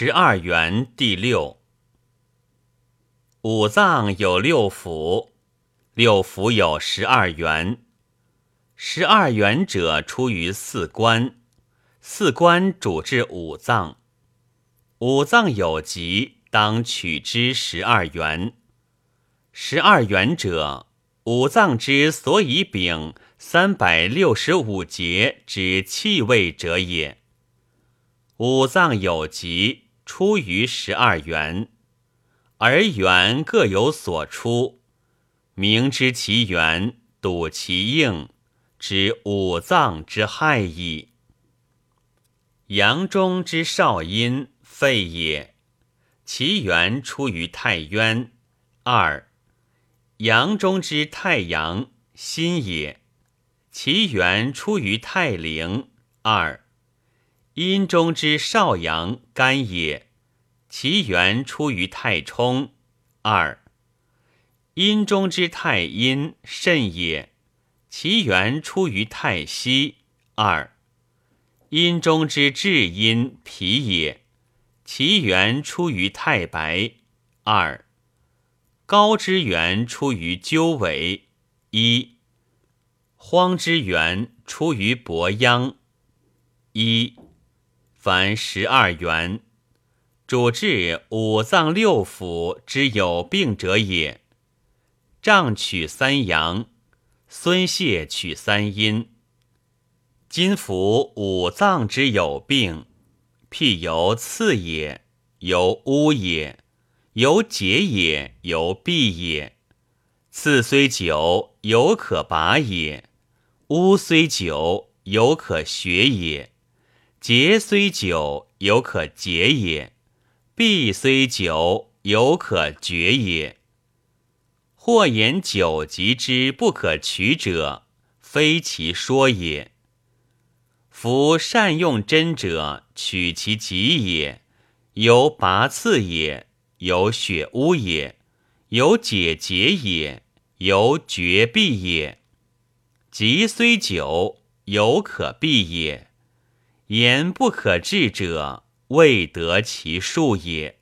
十二元第六。五脏有六腑，六腑有十二元。十二元者出于四关，四关主治五脏。五脏有疾，当取之十二元。十二元者，五脏之所以禀三百六十五节之气味者也。五脏有疾，出于十二元，而元各有所出。明知其源，笃其应，知五脏之害矣。阳中之少阴，肺也，其源出于太渊。二，阳中之太阳，心也，其源出于太陵。二，阴中之少阳，肝也，其源出于太冲。二，阴中之太阴，肾也，其源出于太溪。二，阴中之至阴，脾也，其源出于太白。二，高之源出于鸠尾。一，荒之源出于伯央。一，凡十二元，主治五脏六腑之有病者也。丈取三阳，孙谢取三阴。今服五脏之有病，譬由刺也，由污也，由结也，由闭也。刺虽久，犹可拔也；污虽久，犹可学也；结虽久，犹可解也；闭虽久，犹可绝也。或言久疾之不可取者，非其说也。夫善用针者，取其疾也，由拔刺也，由血污也，由解结也，由绝壁也。疾虽久，犹可闭也。言不可治者，未得其数也。